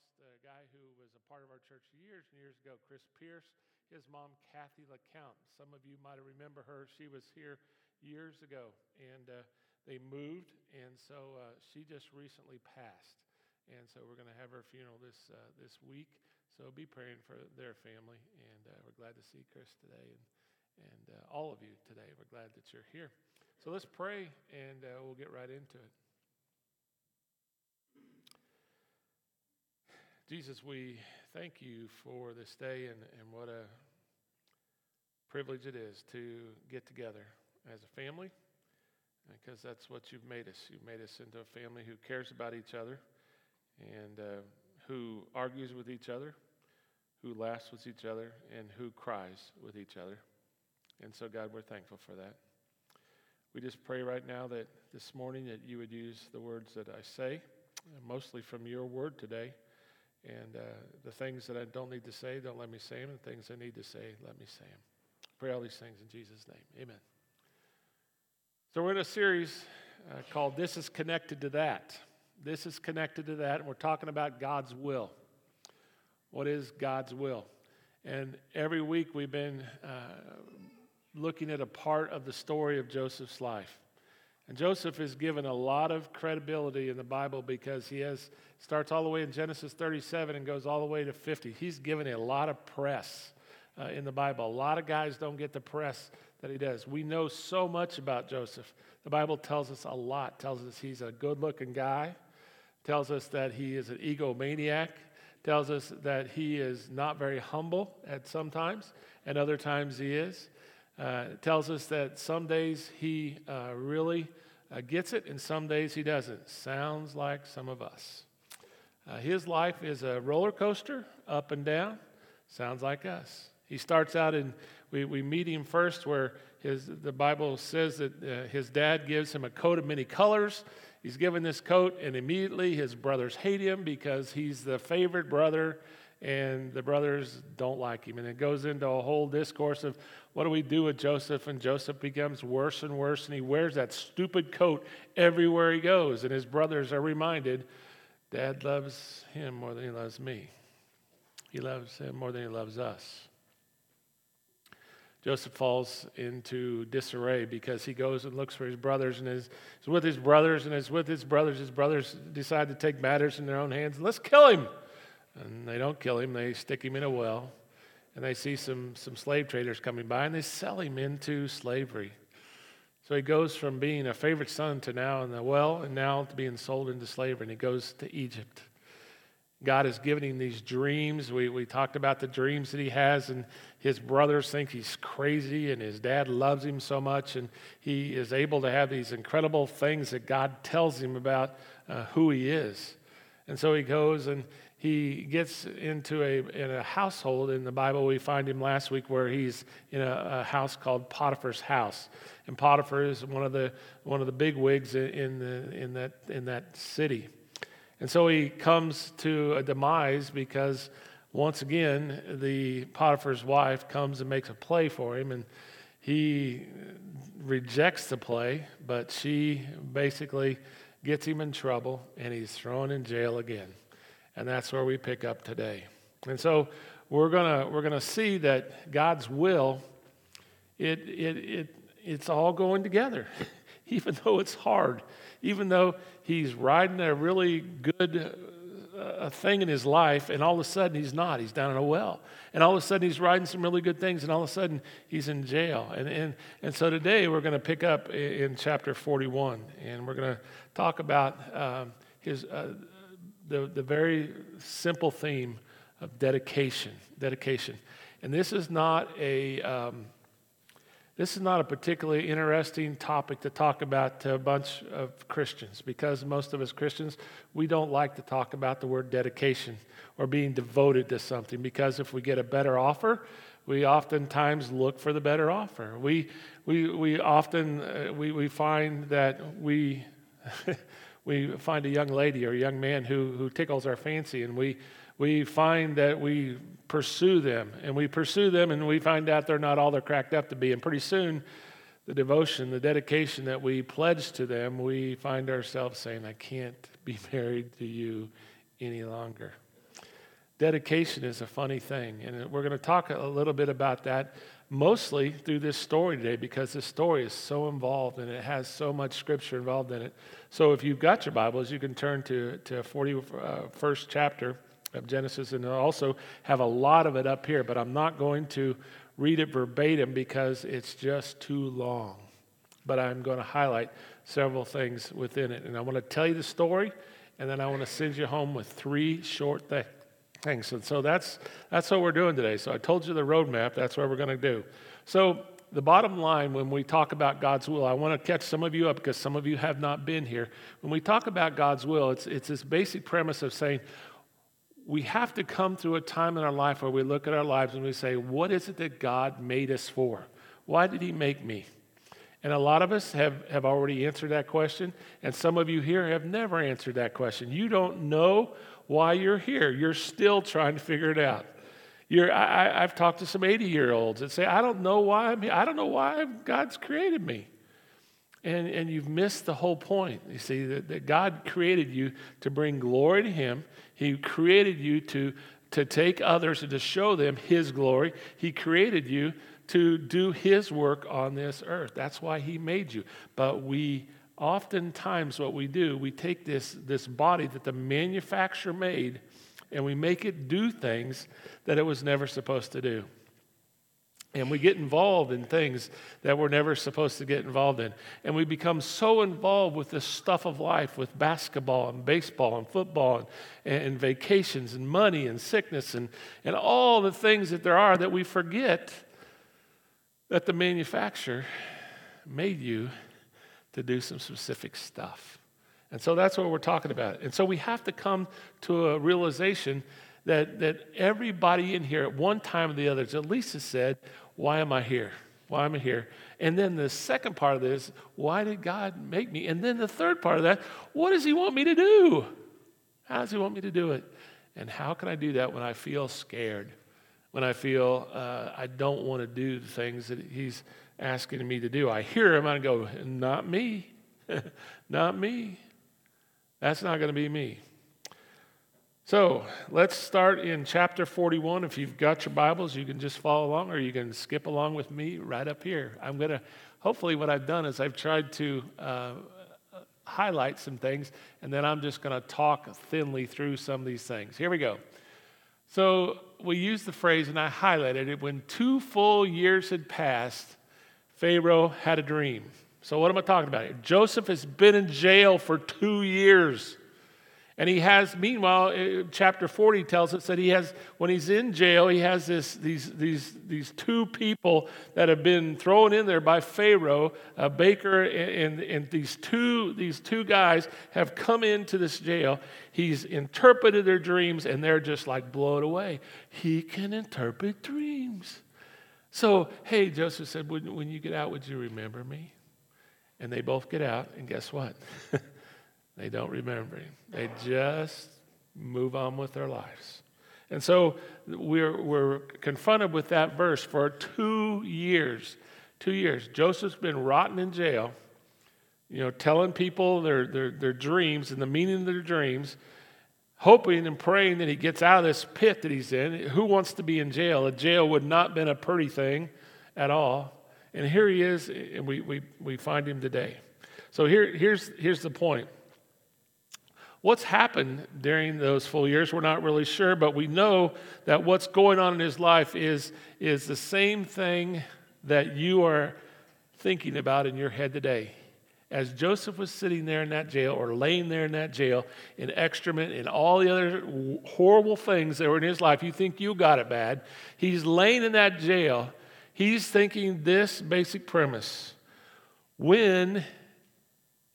lost a guy who was a part of our church years and years ago, Chris Pierce. His mom, Kathy LeCount. Some of you might remember her. She was here years ago, and uh, they moved, and so uh, she just recently passed. And so we're going to have her funeral this uh, this week. So be praying for their family, and uh, we're glad to see Chris today, and and uh, all of you today. We're glad that you're here. So let's pray, and uh, we'll get right into it. Jesus, we thank you for this day and, and what a privilege it is to get together as a family because that's what you've made us. You've made us into a family who cares about each other and uh, who argues with each other, who laughs with each other, and who cries with each other. And so, God, we're thankful for that. We just pray right now that this morning that you would use the words that I say, mostly from your word today and uh, the things that I don't need to say, don't let me say them. The things I need to say, let me say them. Pray all these things in Jesus' name. Amen. So we're in a series uh, called This is Connected to That. This is connected to that, and we're talking about God's will. What is God's will? And every week we've been uh, looking at a part of the story of Joseph's life. And Joseph is given a lot of credibility in the Bible because he has starts all the way in Genesis 37 and goes all the way to 50. He's given a lot of press uh, in the Bible. A lot of guys don't get the press that he does. We know so much about Joseph. The Bible tells us a lot. Tells us he's a good-looking guy. Tells us that he is an egomaniac. Tells us that he is not very humble at some times, and other times he is. Uh, tells us that some days he uh, really uh, gets it, and some days he doesn't. Sounds like some of us. Uh, his life is a roller coaster, up and down. Sounds like us. He starts out and we, we meet him first where his, the Bible says that uh, his dad gives him a coat of many colors. He's given this coat, and immediately his brothers hate him because he's the favorite brother, and the brothers don't like him. And it goes into a whole discourse of what do we do with Joseph? And Joseph becomes worse and worse, and he wears that stupid coat everywhere he goes. And his brothers are reminded Dad loves him more than he loves me. He loves him more than he loves us. Joseph falls into disarray because he goes and looks for his brothers and is, is with his brothers and is with his brothers. His brothers decide to take matters in their own hands. Let's kill him. And they don't kill him, they stick him in a well and they see some, some slave traders coming by and they sell him into slavery. So he goes from being a favorite son to now in the well and now to being sold into slavery, and he goes to Egypt. God has given him these dreams. We, we talked about the dreams that he has, and his brothers think he's crazy, and his dad loves him so much, and he is able to have these incredible things that God tells him about uh, who he is. And so he goes and he gets into a, in a household in the Bible. We find him last week where he's in a, a, house called Potiphar's house, and Potiphar is one of the one of the big wigs in the in that in that city, and so he comes to a demise because once again the Potiphar's wife comes and makes a play for him, and he rejects the play, but she basically gets him in trouble, and he's thrown in jail again. And that's where we pick up today. And so we're gonna we're gonna see that God's will, it, it, it, it's all going together, even though it's hard, even though he's riding a really good uh, thing in his life, and all of a sudden he's not. He's down in a well. And all of a sudden he's riding some really good things, and all of a sudden he's in jail. And, and, and so today we're going to pick up in, chapter 41, and we're going to talk about um, his. Uh, the, the very simple theme of dedication. Dedication. And this is not a. Um, this is not a particularly interesting topic to talk about to a bunch of Christians because most of us Christians, we don't like to talk about the word dedication or being devoted to something because if we get a better offer, we oftentimes look for the better offer. We, we, we often uh, we, we find that we we find a young lady or a young man who, who tickles our fancy and we, we find that we pursue them and we pursue them and we find out they're not all they're cracked up to be. And pretty soon, the devotion, the dedication that we pledge to them, we find ourselves saying, I can't be married to you any longer. Dedication is a funny thing. And we're going to talk a little bit about that mostly through this story today because this story is so involved and it has so much scripture involved in it. So if you've got your Bibles, you can turn to, to 41st uh, chapter of Genesis and I also have a lot of it up here, but I'm not going to read it verbatim because it's just too long. But I'm going to highlight several things within it. And I want to tell you the story, and then I want to send you home with three short things Thanks. And so that's, that's what we're doing today. So I told you the roadmap. That's what we're going to do. So the bottom line when we talk about God's will, I want to catch some of you up because some of you have not been here. When we talk about God's will, it's, it's this basic premise of saying we have to come through a time in our life where we look at our lives and we say, what is it that God made us for? Why did He make me? And a lot of us have, have already answered that question, and some of you here have never answered that question. You don't know why you're here. You're still trying to figure it out. You're, I, have talked to some 80 year olds that say, I don't know why I'm here. I don't know why God's created me. And, and you've missed the whole point. You see, that, that God created you to bring glory to Him, He created you to, to take others and to show them His glory. He created you to do His work on this earth. That's why He made you. But we oftentimes what we do, we take this, this body that the manufacturer made and we make it do things that it was never supposed to do. And we get involved in things that we're never supposed to get involved in. And we become so involved with this stuff of life, with basketball and baseball and football and, and vacations and money and sickness and, and all the things that there are that we forget that the manufacturer made you to do some specific stuff. And so that's what we're talking about. And so we have to come to a realization that, that everybody in here at one time or the other, as Lisa said, why am I here? Why am I here? And then the second part of this, why did God make me? And then the third part of that, what does He want me to do? How does He want me to do it? And how can I do that when I feel scared? When I feel uh, I don't want to do the things that He's asking me to do. I hear him and I go, Not me. not me. That's not going to be me. So let's start in chapter 41. If you've got your Bibles, you can just follow along or you can skip along with me right up here. I'm going to, hopefully, what I've done is I've tried to uh, highlight some things and then I'm just going to talk thinly through some of these things. Here we go. So we use the phrase, and I highlighted it when two full years had passed Pharaoh had a dream. So, what am I talking about? Joseph has been in jail for two years. And he has, meanwhile, uh, chapter 40 tells us that he has, when he's in jail, he has this, these, these, these two people that have been thrown in there by Pharaoh, a baker, and, and these, two, these two guys have come into this jail. He's interpreted their dreams, and they're just like blown away. He can interpret dreams. So, hey, Joseph said, when, when you get out, would you remember me? And they both get out, and guess what? they don't remember him. They just move on with their lives. And so we're, we're confronted with that verse for two years. Two years. Joseph's been rotten in jail, you know, telling people their, their, their dreams and the meaning of their dreams hoping and praying that he gets out of this pit that he's in. Who wants to be in jail? A jail would not have been a pretty thing at all. And here he is, and we, we, we find him today. So here, here's, here's the point. What's happened during those full years, we're not really sure, but we know that what's going on in his life is, is the same thing that you are thinking about in your head today as Joseph was sitting there in that jail or laying there in that jail in excrement and all the other horrible things that were in his life, you think you got it bad. He's laying in that jail. He's thinking this basic premise When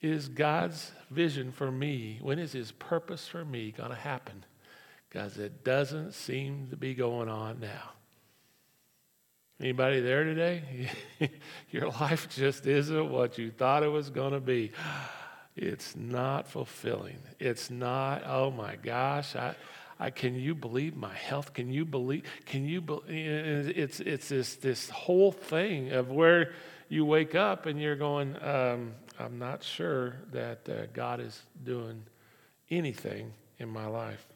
is God's vision for me, when is his purpose for me going to happen? Because it doesn't seem to be going on now. Anybody there today? Your life just isn't what you thought it was going to be. It's not fulfilling. It's not, oh my gosh, I, I, can you believe my health? Can you believe? Can you? believe? It's it's this this whole thing of where you wake up and you're going. Um, I'm not sure that uh, God is doing anything in my life.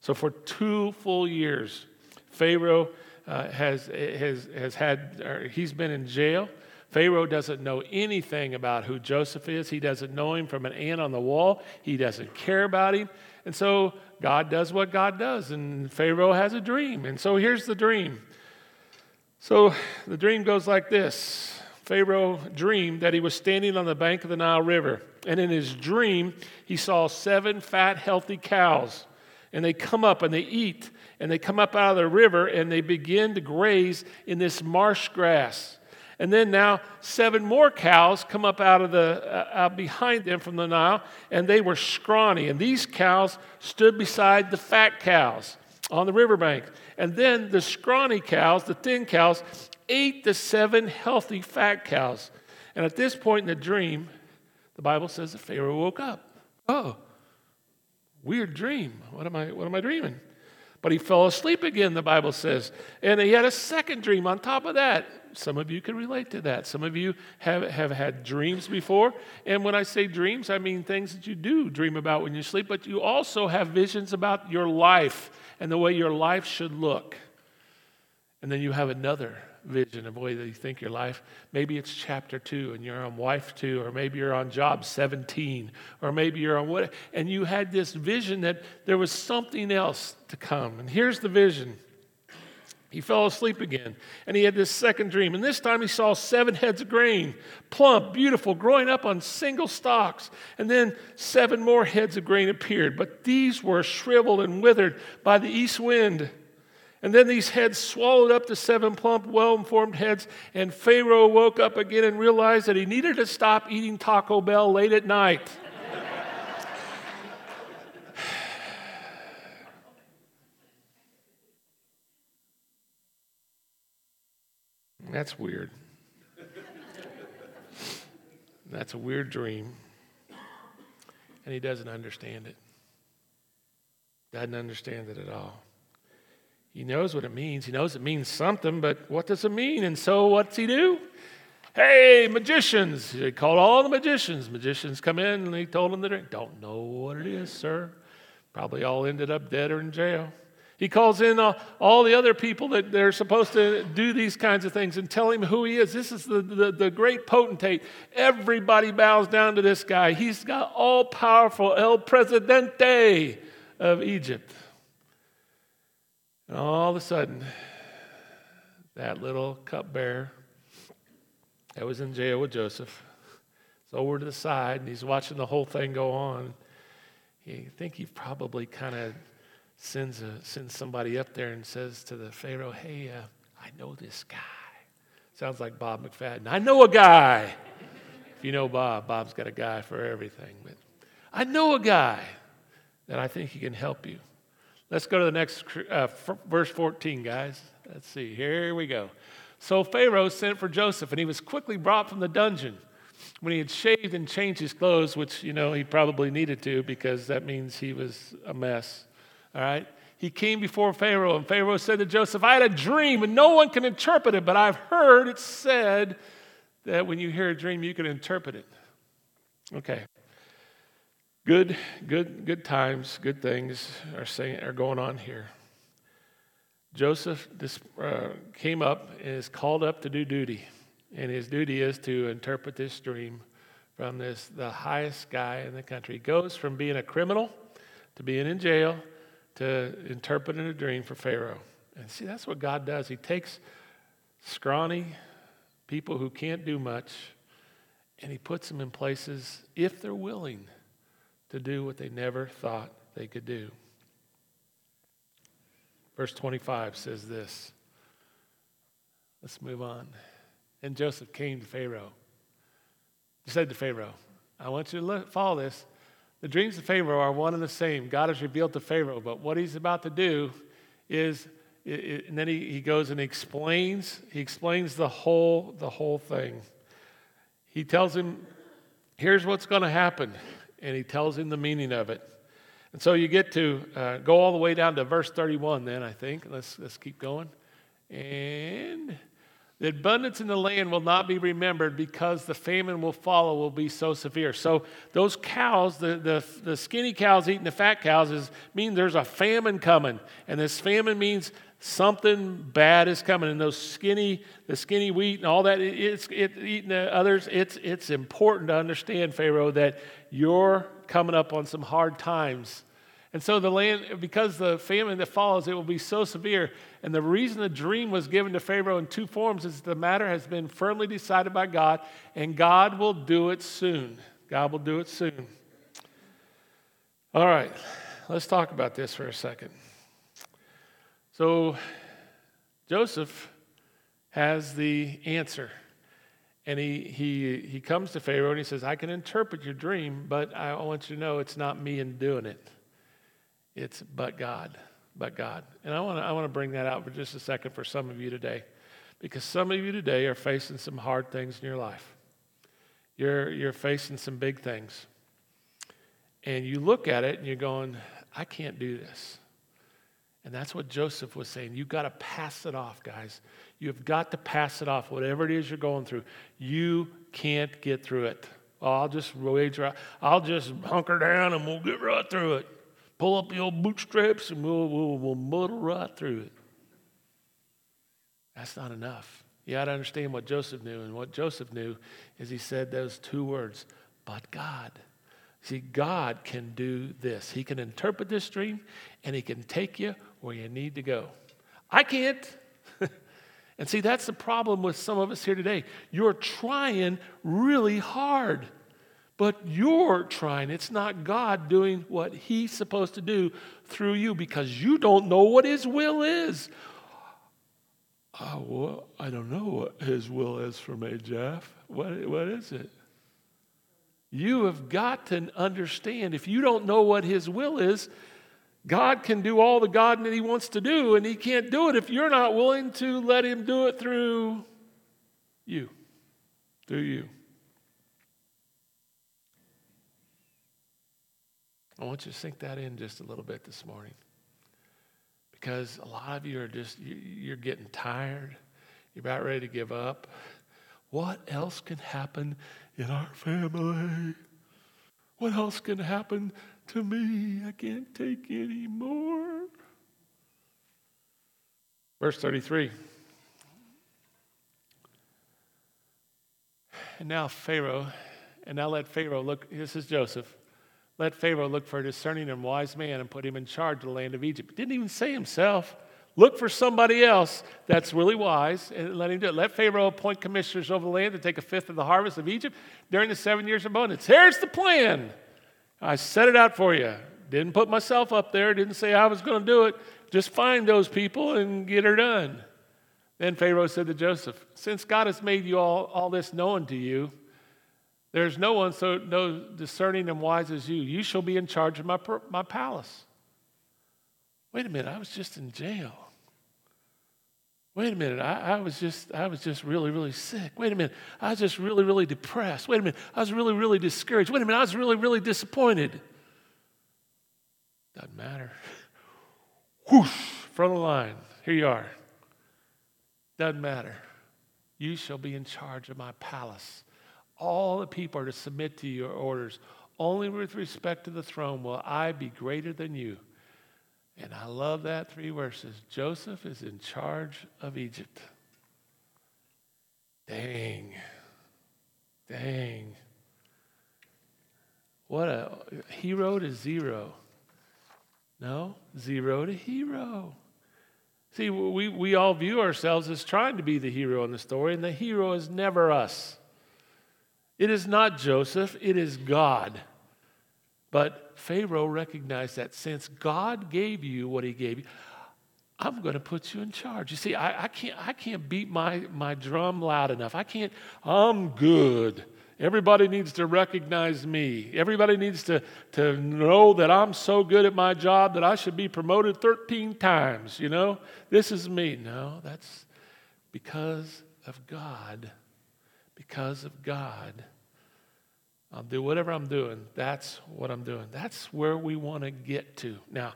So for two full years, Pharaoh uh, has, has, has had, he's been in jail. Pharaoh doesn't know anything about who Joseph is. He doesn't know him from an ant on the wall. He doesn't care about him. And so God does what God does, and Pharaoh has a dream. And so here's the dream. So the dream goes like this Pharaoh dreamed that he was standing on the bank of the Nile River. And in his dream, he saw seven fat, healthy cows. And they come up and they eat. And they come up out of the river and they begin to graze in this marsh grass. And then now seven more cows come up out of the uh, out behind them from the Nile, and they were scrawny. And these cows stood beside the fat cows on the riverbank. And then the scrawny cows, the thin cows, ate the seven healthy fat cows. And at this point in the dream, the Bible says that Pharaoh woke up. Oh, weird dream. What am I, what am I dreaming? But he fell asleep again, the Bible says. And he had a second dream on top of that. Some of you can relate to that. Some of you have, have had dreams before. And when I say dreams, I mean things that you do dream about when you sleep, but you also have visions about your life and the way your life should look. And then you have another vision of the way that you think your life. Maybe it's chapter two and you're on wife two, or maybe you're on job 17, or maybe you're on what, and you had this vision that there was something else to come. And here's the vision he fell asleep again, and he had this second dream. And this time he saw seven heads of grain, plump, beautiful, growing up on single stalks. And then seven more heads of grain appeared, but these were shriveled and withered by the east wind. And then these heads swallowed up the seven plump, well informed heads, and Pharaoh woke up again and realized that he needed to stop eating Taco Bell late at night. That's weird. That's a weird dream. And he doesn't understand it. Doesn't understand it at all. He knows what it means. He knows it means something, but what does it mean? And so what's he do? Hey, magicians. He called all the magicians. Magicians come in and he told them the drink. Don't know what it is, sir. Probably all ended up dead or in jail. He calls in uh, all the other people that they're supposed to do these kinds of things and tell him who he is. This is the, the, the great potentate. Everybody bows down to this guy. He's got all powerful El Presidente of Egypt. And all of a sudden, that little cupbearer that was in jail with Joseph is over to the side and he's watching the whole thing go on. You think he probably kind of sends, sends somebody up there and says to the Pharaoh, Hey, uh, I know this guy. Sounds like Bob McFadden. I know a guy. if you know Bob, Bob's got a guy for everything. But I know a guy that I think he can help you. Let's go to the next uh, verse 14, guys. Let's see. Here we go. So Pharaoh sent for Joseph, and he was quickly brought from the dungeon. When he had shaved and changed his clothes, which, you know, he probably needed to because that means he was a mess. All right? He came before Pharaoh, and Pharaoh said to Joseph, I had a dream, and no one can interpret it, but I've heard it said that when you hear a dream, you can interpret it. Okay. Good, good, good times, good things are, saying, are going on here. Joseph uh, came up and is called up to do duty, and his duty is to interpret this dream from this the highest guy in the country. He goes from being a criminal to being in jail to interpreting a dream for Pharaoh. And see, that's what God does. He takes scrawny people who can't do much and he puts them in places, if they're willing, to do what they never thought they could do. Verse 25 says this. Let's move on. And Joseph came to Pharaoh. He said to Pharaoh, I want you to follow this. The dreams of Pharaoh are one and the same. God has revealed to Pharaoh, but what he's about to do is, and then he, he goes and explains, he explains the whole, the whole thing. He tells him, here's what's going to happen, and he tells him the meaning of it. And so you get to uh, go all the way down to verse 31 then, I think. Let's, let's keep going. And The abundance in the land will not be remembered because the famine will follow will be so severe. So those cows, the, the, the skinny cows eating the fat cows, is mean there's a famine coming. And this famine means something bad is coming. And those skinny, the skinny wheat and all that, it, it's it, eating the others, it's, it's important to understand, Pharaoh, that you're coming up on some hard times and so the land, because the famine that follows, it will be so severe. And the reason the dream was given to Pharaoh in two forms is the matter has been firmly decided by God, and God will do it soon. God will do it soon. All right, let's talk about this for a second. So Joseph has the answer. And he, he, he comes to Pharaoh and he says, I can interpret your dream, but I want you to know it's not me in doing it. It's but God, but God. And I want to I want to bring that out for just a second for some of you today, because some of you today are facing some hard things in your life. You're you're facing some big things, and you look at it and you're going, I can't do this. And that's what Joseph was saying. You've got to pass it off, guys. You've got to pass it off, whatever it is you're going through. You can't get through it. I'll just wage I'll just hunker down and we'll get right through it pull up the old bootstraps and we'll, we'll, we'll muddle right through it. That's not enough. You got to understand what Joseph knew. And what Joseph knew is he said those two words, but God. See, God can do this. He can interpret this dream and he can take you where you need to go. I can't. and see, that's the problem with some of us here today. You're trying really hard but you're trying. It's not God doing what He's supposed to do through you because you don't know what His will is. Oh, well, I don't know what His will is for me, Jeff. What, what is it? You have got to understand if you don't know what His will is, God can do all the God that He wants to do, and He can't do it if you're not willing to let Him do it through you. Through you. I want you to sink that in just a little bit this morning. Because a lot of you are just, you're getting tired. You're about ready to give up. What else can happen in our family? What else can happen to me? I can't take any more. Verse 33. And now Pharaoh, and now let Pharaoh look, this is Joseph. Let Pharaoh look for a discerning and wise man and put him in charge of the land of Egypt. He didn't even say himself. Look for somebody else that's really wise and let him do it. Let Pharaoh appoint commissioners over the land to take a fifth of the harvest of Egypt during the seven years of abundance. Here's the plan. I set it out for you. Didn't put myself up there, didn't say I was going to do it. Just find those people and get her done. Then Pharaoh said to Joseph, Since God has made you all, all this known to you, there's no one so no discerning and wise as you. You shall be in charge of my, my palace. Wait a minute, I was just in jail. Wait a minute, I, I, was just I was just really, really sick. Wait a minute, I was just really, really depressed. Wait a minute, I was really, really discouraged. Wait a minute, I was really, really disappointed. Doesn't matter. Whoosh, front of the line. Here you are. Doesn't matter. You shall be in charge of my palace. All the people are to submit to your orders. Only with respect to the throne will I be greater than you. And I love that three verses. Joseph is in charge of Egypt. Dang. Dang. What a hero to zero. No, zero to hero. See, we, we all view ourselves as trying to be the hero in the story, and the hero is never us. It is not Joseph, it is God. But Pharaoh recognized that since God gave you what he gave you, I'm going to put you in charge. You see, I, I, can't, I can't beat my, my drum loud enough. I can't, I'm good. Everybody needs to recognize me. Everybody needs to, to know that I'm so good at my job that I should be promoted 13 times. You know, this is me. No, that's because of God because of God. I'll do whatever I'm doing. That's what I'm doing. That's where we want to get to. Now,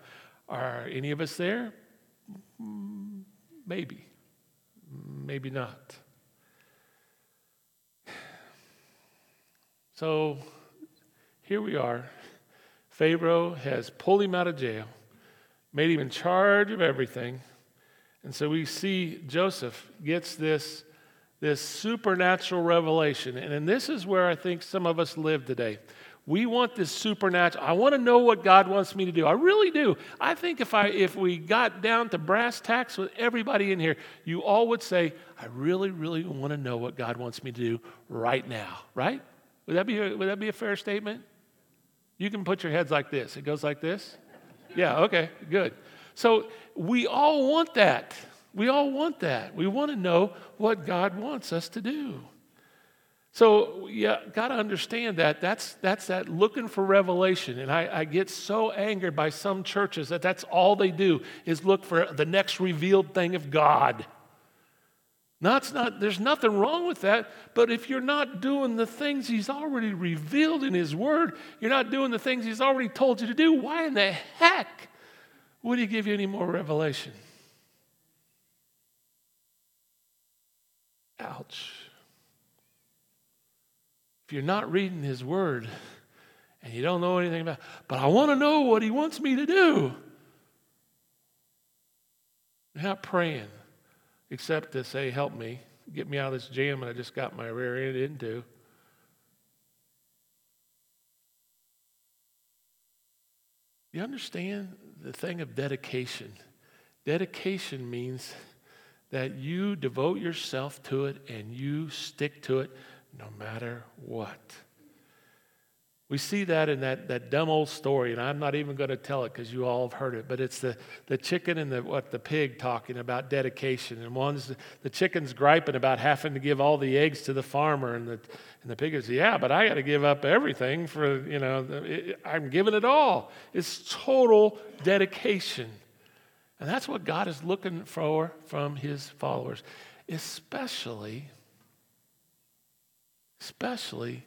are any of us there? Mm, maybe. Maybe not. So here we are. Pharaoh has pulled him out of jail, made him in charge of everything. And so we see Joseph gets this this supernatural revelation. And, this is where I think some of us live today. We want this supernatural. I want to know what God wants me to do. I really do. I think if I if we got down to brass tacks with everybody in here, you all would say, I really, really want to know what God wants me to do right now, right? Would that be a, would that be a fair statement? You can put your heads like this. It goes like this? Yeah, okay, good. So we all want that. We all want that. We want to know what God wants us to do. So yeah, got to understand that. That's, that's that looking for revelation. And I, I get so angered by some churches that that's all they do is look for the next revealed thing of God. No, it's not, there's nothing wrong with that. But if you're not doing the things He's already revealed in His Word, you're not doing the things He's already told you to do, why in the heck would He give you any more revelation? Ouch. If you're not reading His Word and you don't know anything about, but I want to know what He wants me to do. You're not praying except to say, Help me, get me out of this jam that I just got my rear end into. You understand the thing of dedication? Dedication means that you devote yourself to it and you stick to it no matter what. We see that in that, that dumb old story, and I'm not even going to tell it because you all have heard it, but it's the, the chicken and the, what, the pig talking about dedication. And one's the chicken's griping about having to give all the eggs to the farmer, and the, and the pig is, yeah, but I got to give up everything for, you know, it, I'm giving it all. It's total dedication. And that's what God is looking for from his followers, especially especially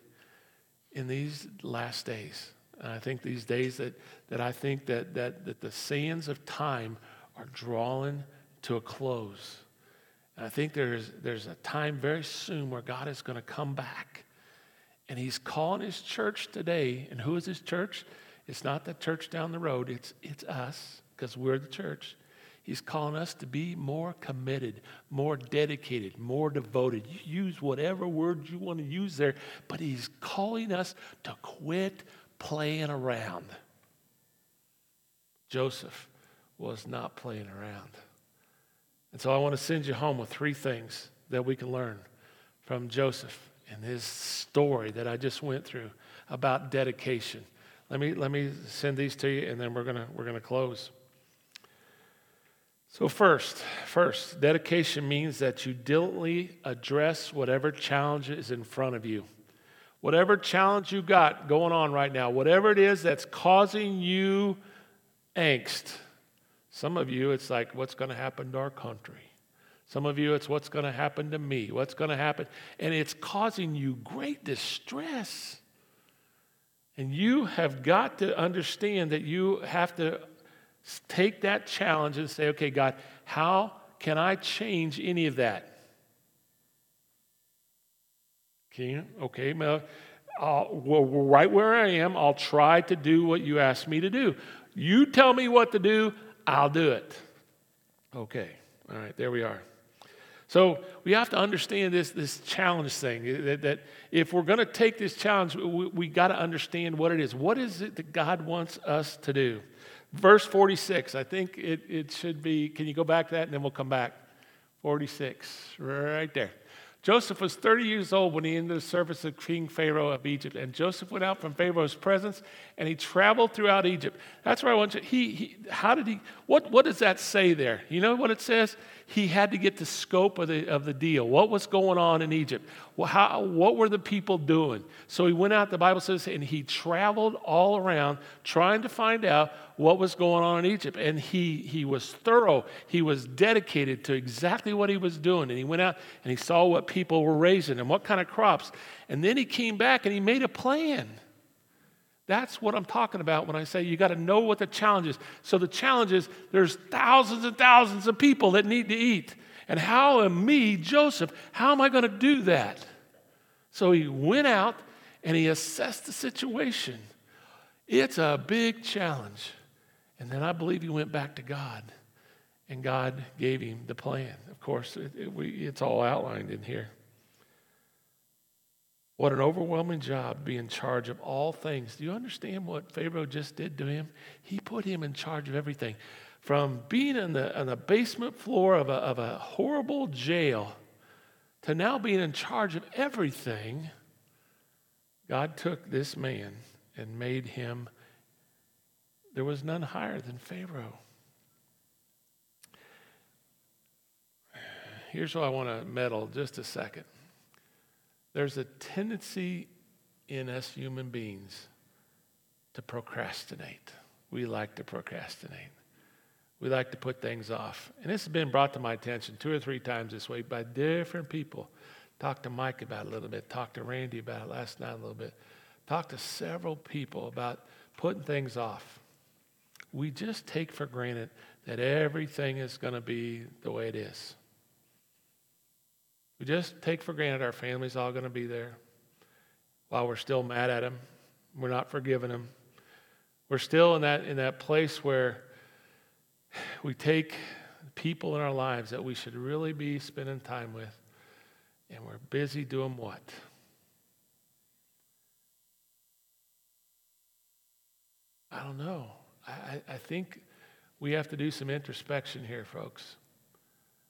in these last days. And I think these days that, that I think that, that, that the sands of time are drawing to a close. And I think there's, there's a time very soon where God is going to come back. And he's calling his church today. And who is his church? It's not the church down the road, it's, it's us, because we're the church. He's calling us to be more committed, more dedicated, more devoted. Use whatever word you want to use there, but He's calling us to quit playing around. Joseph was not playing around. And so I want to send you home with three things that we can learn from Joseph and his story that I just went through about dedication. Let me, let me send these to you, and then we're going to we're going to close. So, first, first, dedication means that you diligently address whatever challenge is in front of you. Whatever challenge you got going on right now, whatever it is that's causing you angst. Some of you, it's like, what's going to happen to our country? Some of you, it's what's going to happen to me? What's going to happen? And it's causing you great distress. And you have got to understand that you have to Take that challenge and say, okay, God, how can I change any of that? Can? Okay, well, well, right where I am, I'll try to do what you asked me to do. You tell me what to do, I'll do it. Okay, all right, there we are. So we have to understand this, this challenge thing that, that if we're going to take this challenge, we, we got to understand what it is. What is it that God wants us to do? Verse 46, I think it, it should be, can you go back to that and then we'll come back? 46, right there. Joseph was 30 years old when he entered the service of King Pharaoh of Egypt. And Joseph went out from Pharaoh's presence and he traveled throughout Egypt. That's where I want you. He, he, how did he, what, what does that say there? You know what it says? He had to get the scope of the, of the deal. What was going on in Egypt? Well, how, what were the people doing? So he went out, the Bible says, and he traveled all around trying to find out what was going on in Egypt. And he, he was thorough. He was dedicated to exactly what he was doing. And he went out and he saw what people were raising and what kind of crops. And then he came back and he made a plan. That's what I'm talking about when I say you got to know what the challenge is. So the challenge is there's thousands and thousands of people that need to eat. And how am me, Joseph, how am I going to do that? So he went out and he assessed the situation. It's a big challenge. And then I believe he went back to God, and God gave him the plan. Of course, it, it, we, it's all outlined in here. What an overwhelming job being in charge of all things. Do you understand what Pharaoh just did to him? He put him in charge of everything. From being in the, on the basement floor of a, of a horrible jail to now being in charge of everything, God took this man and made him, there was none higher than Pharaoh. Here's what I want to meddle just a second. There's a tendency in us human beings to procrastinate. We like to procrastinate. We like to put things off. And this has been brought to my attention two or three times this week by different people. Talked to Mike about a little bit, talked to Randy about it last night a little bit, talked to several people about putting things off. We just take for granted that everything is going to be the way it is. We just take for granted our family's all going to be there while we're still mad at them. We're not forgiving them. We're still in that, in that place where we take people in our lives that we should really be spending time with, and we're busy doing what? I don't know. I, I think we have to do some introspection here, folks.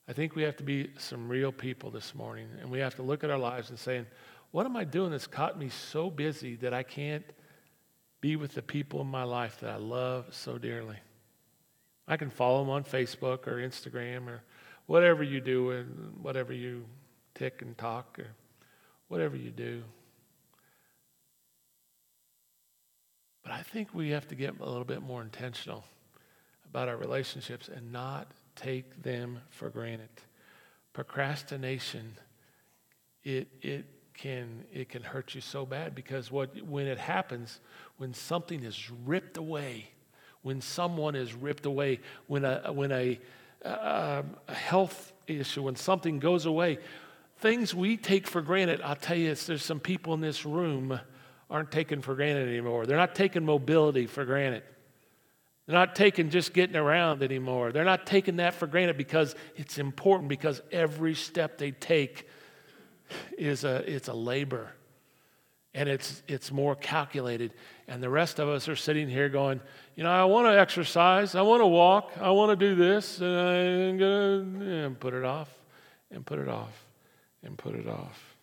I think we have to be some real people this morning, and we have to look at our lives and saying, what am I doing that's caught me so busy that I can't be with the people in my life that I love so dearly? I can follow them on Facebook or Instagram or whatever you do and whatever you tick and talk or whatever you do. But I think we have to get a little bit more intentional about our relationships and not take them for granted. Procrastination, it, it, can, it can hurt you so bad because what, when it happens, when something is ripped away, when someone is ripped away, when a, when a, um, a health issue, when something goes away, things we take for granted, I'll tell you, there's some people in this room aren't taken for granted anymore. They're not taking mobility for granted. They're not taking just getting around anymore. They're not taking that for granted because it's important because every step they take is a, it's a labor and it's, it's more calculated. And the rest of us are sitting here going, you know, I want to exercise, I want to walk, I want to do this, and I'm going to put it off, and put it off, and put it off.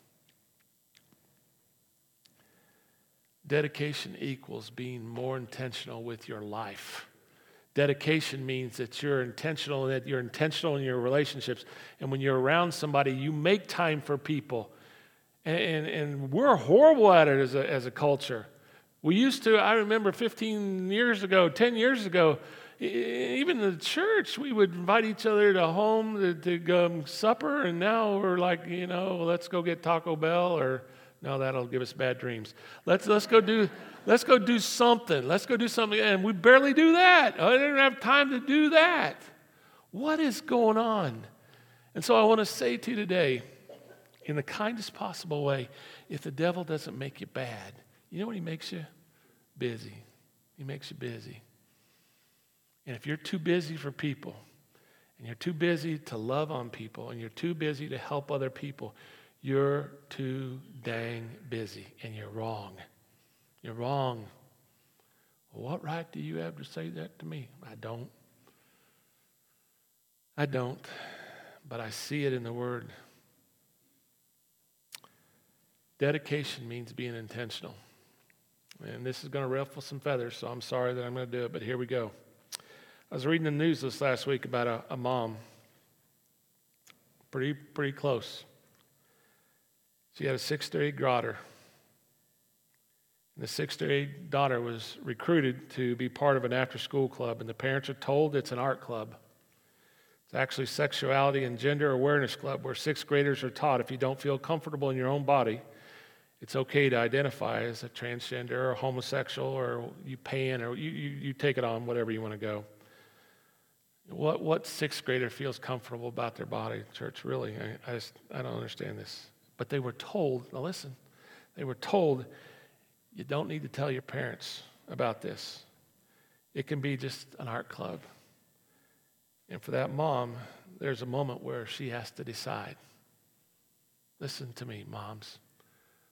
Dedication equals being more intentional with your life. Dedication means that you're intentional, and that you're intentional in your relationships. And when you're around somebody, you make time for people and, and, and we're horrible at it as a, as a culture. We used to, I remember 15 years ago, 10 years ago, even the church, we would invite each other to home to, to go supper, and now we're like, you know, let's go get Taco Bell, or no, that'll give us bad dreams. Let's let's go do let's go do something. Let's go do something, and we barely do that. Oh, I didn't have time to do that. What is going on? And so I want to say to you today in the kindest possible way, if the devil doesn't make you bad, you know what he makes you? Busy. He makes you busy. And if you're too busy for people, and you're too busy to love on people, and you're too busy to help other people, you're too dang busy, and you're wrong. You're wrong. What right do you have to say that to me? I don't. I don't. But I see it in the Word. Dedication means being intentional. And this is going to ruffle some feathers, so I'm sorry that I'm going to do it, but here we go. I was reading the news this last week about a, a mom, pretty, pretty close. She had a sixth grade daughter. And the sixth grade daughter was recruited to be part of an after school club, and the parents are told it's an art club. It's actually sexuality and gender awareness club where sixth graders are taught if you don't feel comfortable in your own body, it's okay to identify as a transgender or homosexual or you pan or you, you, you take it on whatever you want to go. What, what sixth grader feels comfortable about their body, church? Really, I, I, just, I don't understand this. But they were told, now listen, they were told You don't need to tell your parents about this. It can be just an art club. And for that mom, there's a moment where she has to decide. Listen to me, moms.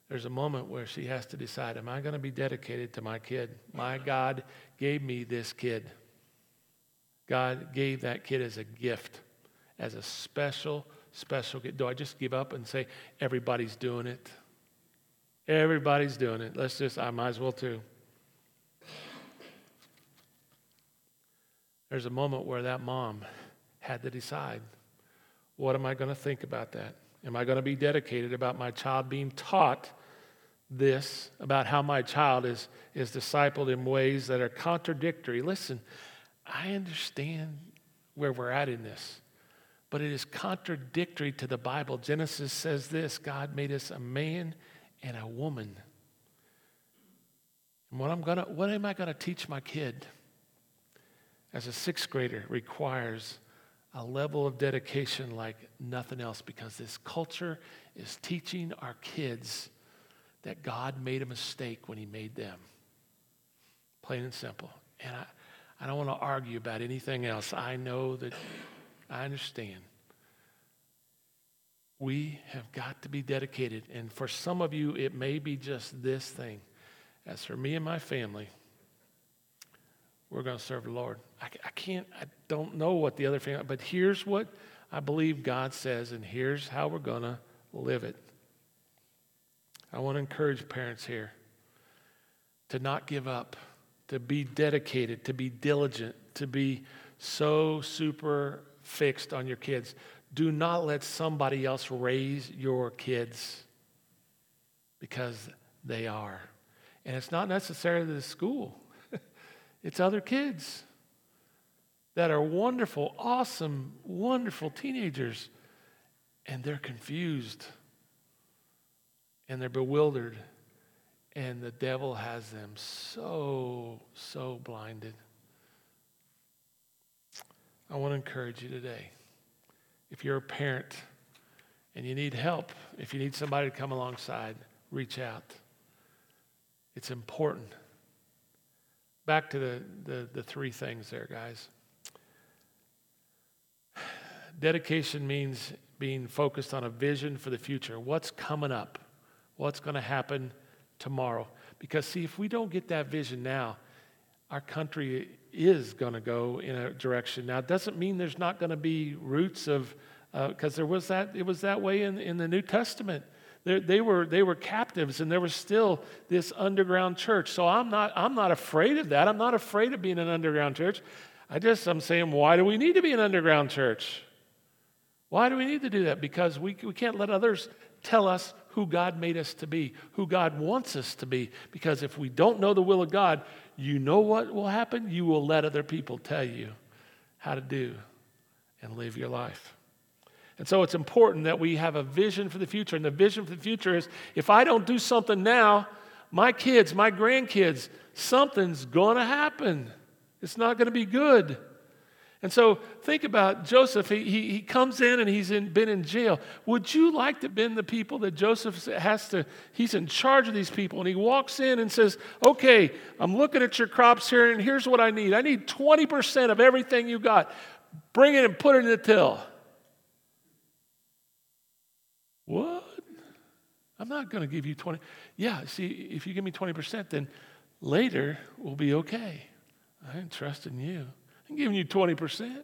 There's a moment where she has to decide Am I going to be dedicated to my kid? My God gave me this kid. God gave that kid as a gift, as a special, special. Do I just give up and say, Everybody's doing it? Everybody's doing it. Let's just, I might as well too. There's a moment where that mom had to decide what am I going to think about that? Am I going to be dedicated about my child being taught this, about how my child is, is discipled in ways that are contradictory? Listen, I understand where we're at in this, but it is contradictory to the Bible. Genesis says this God made us a man and a woman. And what, I'm gonna, what am I going to teach my kid as a sixth grader requires a level of dedication like nothing else because this culture is teaching our kids that God made a mistake when He made them. Plain and simple. And I, I don't want to argue about anything else. I know that I understand. We have got to be dedicated. And for some of you, it may be just this thing. As for me and my family, we're going to serve the Lord. I, I can't, I don't know what the other thing, but here's what I believe God says, and here's how we're going to live it. I want to encourage parents here to not give up, to be dedicated, to be diligent, to be so super fixed on your kids. Do not let somebody else raise your kids because they are. And it's not necessarily the school, it's other kids that are wonderful, awesome, wonderful teenagers, and they're confused and they're bewildered, and the devil has them so, so blinded. I want to encourage you today. If you're a parent and you need help, if you need somebody to come alongside, reach out. It's important. Back to the, the, the three things there, guys. Dedication means being focused on a vision for the future. What's coming up? What's going to happen tomorrow? Because, see, if we don't get that vision now, our country is going to go in a direction. Now, it doesn't mean there's not going to be roots of, because uh, there was that, it was that way in, in the New Testament. They, they, were, they were captives and there was still this underground church. So I'm not, I'm not afraid of that. I'm not afraid of being an underground church. I just, I'm saying, why do we need to be an underground church? Why do we need to do that? Because we, we can't let others tell us who God made us to be, who God wants us to be. Because if we don't know the will of God, you know what will happen? You will let other people tell you how to do and live your life. And so it's important that we have a vision for the future. And the vision for the future is if I don't do something now, my kids, my grandkids, something's going to happen. It's not going to be good. And so think about Joseph. He, he, he comes in and he's in, been in jail. Would you like to been the people that Joseph has to, he's in charge of these people. And he walks in and says, Okay, I'm looking at your crops here, and here's what I need. I need 20% of everything you got. Bring it and put it in the till. What? I'm not going to give you 20. Yeah, see, if you give me 20%, then later we'll be okay. I ain't trusting you. I'm giving you 20%.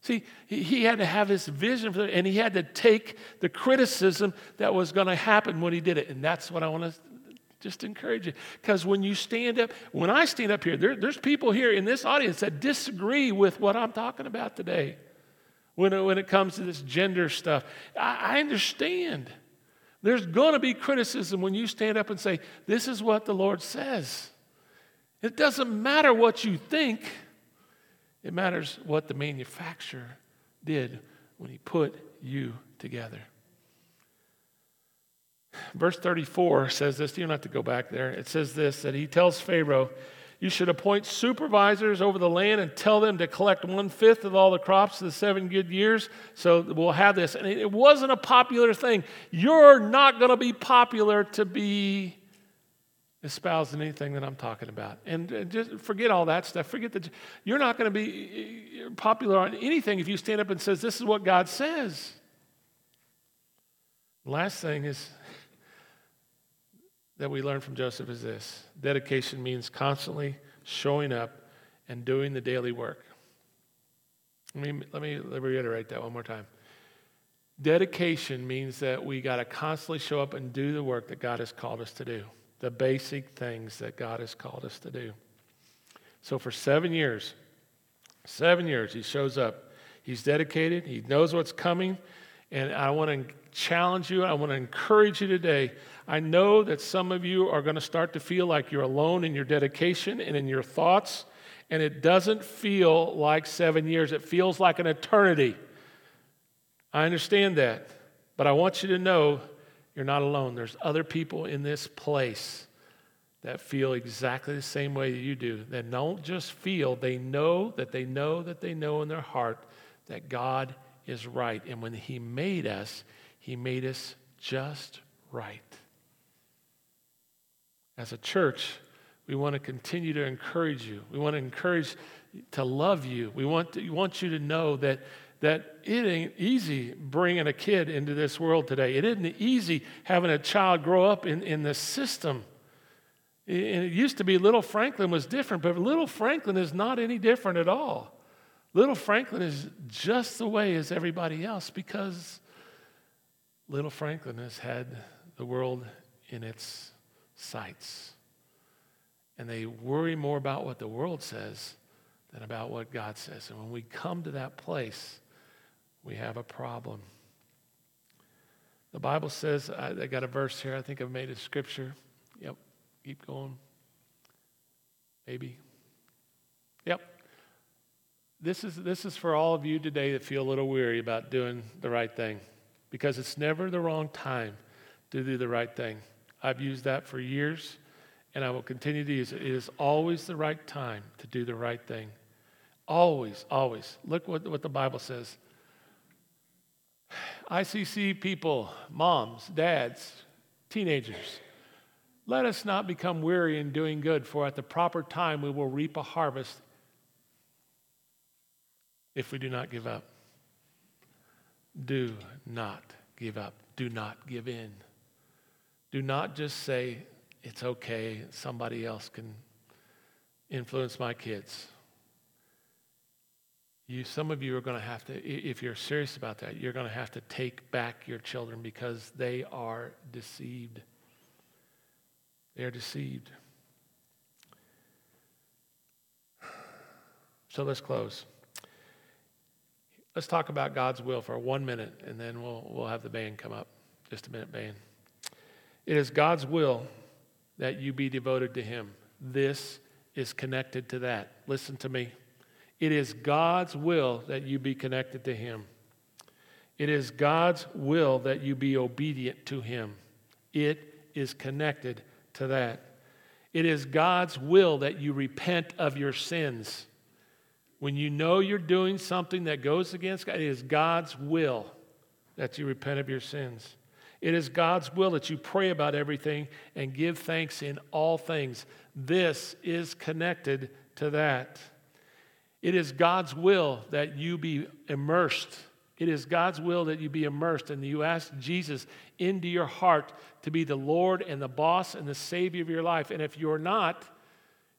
See, he had to have this vision, for and he had to take the criticism that was going to happen when he did it. And that's what I want to just encourage you. Because when you stand up, when I stand up here, there, there's people here in this audience that disagree with what I'm talking about today when it, when it comes to this gender stuff. I, I understand. There's going to be criticism when you stand up and say, This is what the Lord says. It doesn't matter what you think. It matters what the manufacturer did when he put you together. Verse 34 says this. You don't have to go back there. It says this that he tells Pharaoh, You should appoint supervisors over the land and tell them to collect one fifth of all the crops of the seven good years. So we'll have this. And it wasn't a popular thing. You're not going to be popular to be espousing anything that I'm talking about. And uh, just forget all that stuff. Forget that you're not going to be uh, popular on anything if you stand up and says this is what God says. last thing is that we learn from Joseph is this. Dedication means constantly showing up and doing the daily work. Let me, let me reiterate that one more time. Dedication means that we got to constantly show up and do the work that God has called us to do the basic things that God has called us to do. So for seven years, seven years, he shows up. He's dedicated, he knows what's coming. And I want to challenge you, I want to encourage you today. I know that some of you are going to start to feel like you're alone in your dedication and in your thoughts, and it doesn't feel like seven years, it feels like an eternity. I understand that, but I want you to know you're not alone. There's other people in this place that feel exactly the same way that you do. That don't just feel, they know that they know that they know in their heart that God is right. And when He made us, He made us just right. As a church, we want to continue to encourage you. We want to encourage to love you. We want, to, we want you to know that that it ain't easy bringing a kid into this world today. It isn't easy having a child grow up in, in the system. And it used to be little Franklin was different, but little Franklin is not any different at all. Little Franklin is just the way as everybody else because little Franklin has had the world in its sights. And they worry more about what the world says than about what God says. And when we come to that place, we have a problem. The Bible says, I, I got a verse here, I think I've made a scripture. Yep, keep going. Maybe. Yep. This is, this is for all of you today that feel a little weary about doing the right thing because it's never the wrong time to do the right thing. I've used that for years and I will continue to use it. It is always the right time to do the right thing. Always, always. Look what, what the Bible says. ICC people, moms, dads, teenagers, let us not become weary in doing good, for at the proper time we will reap a harvest if we do not give up. Do not give up. Do not give in. Do not just say, it's okay, somebody else can influence my kids. You, some of you are going to have to, if you're serious about that, you're going to have to take back your children because they are deceived. They are deceived. So let's close. Let's talk about God's will for one minute, and then we'll, we'll have the band come up. Just a minute, band. It is God's will that you be devoted to Him. This is connected to that. Listen to me. It is God's will that you be connected to Him. It is God's will that you be obedient to Him. It is connected to that. It is God's will that you repent of your sins. When you know you're doing something that goes against God, it is God's will that you repent of your sins. It is God's will that you pray about everything and give thanks in all things. This is connected to that. It is God's will that you be immersed. It is God's will that you be immersed and you ask Jesus into your heart to be the Lord and the boss and the Savior of your life. And if you're not,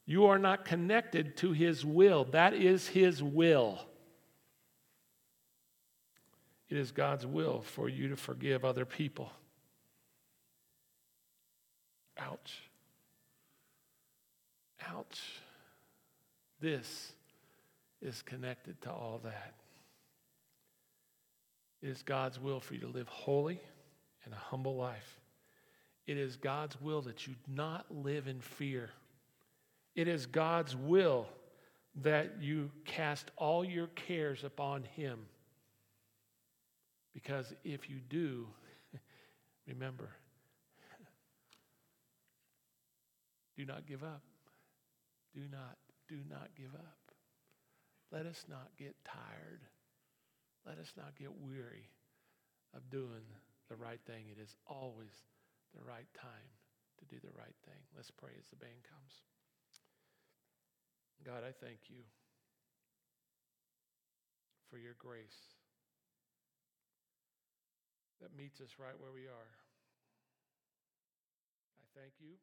you are not connected to His will. That is His will. It is God's will for you to forgive other people. Ouch. Ouch. This is connected to all that. It is God's will for you to live holy and a humble life. It is God's will that you not live in fear. It is God's will that you cast all your cares upon Him. Because if you do, remember, do not give up. Do not, do not give up. Let us not get tired. Let us not get weary of doing the right thing. It is always the right time to do the right thing. Let's pray as the band comes. God, I thank you for your grace that meets us right where we are. I thank you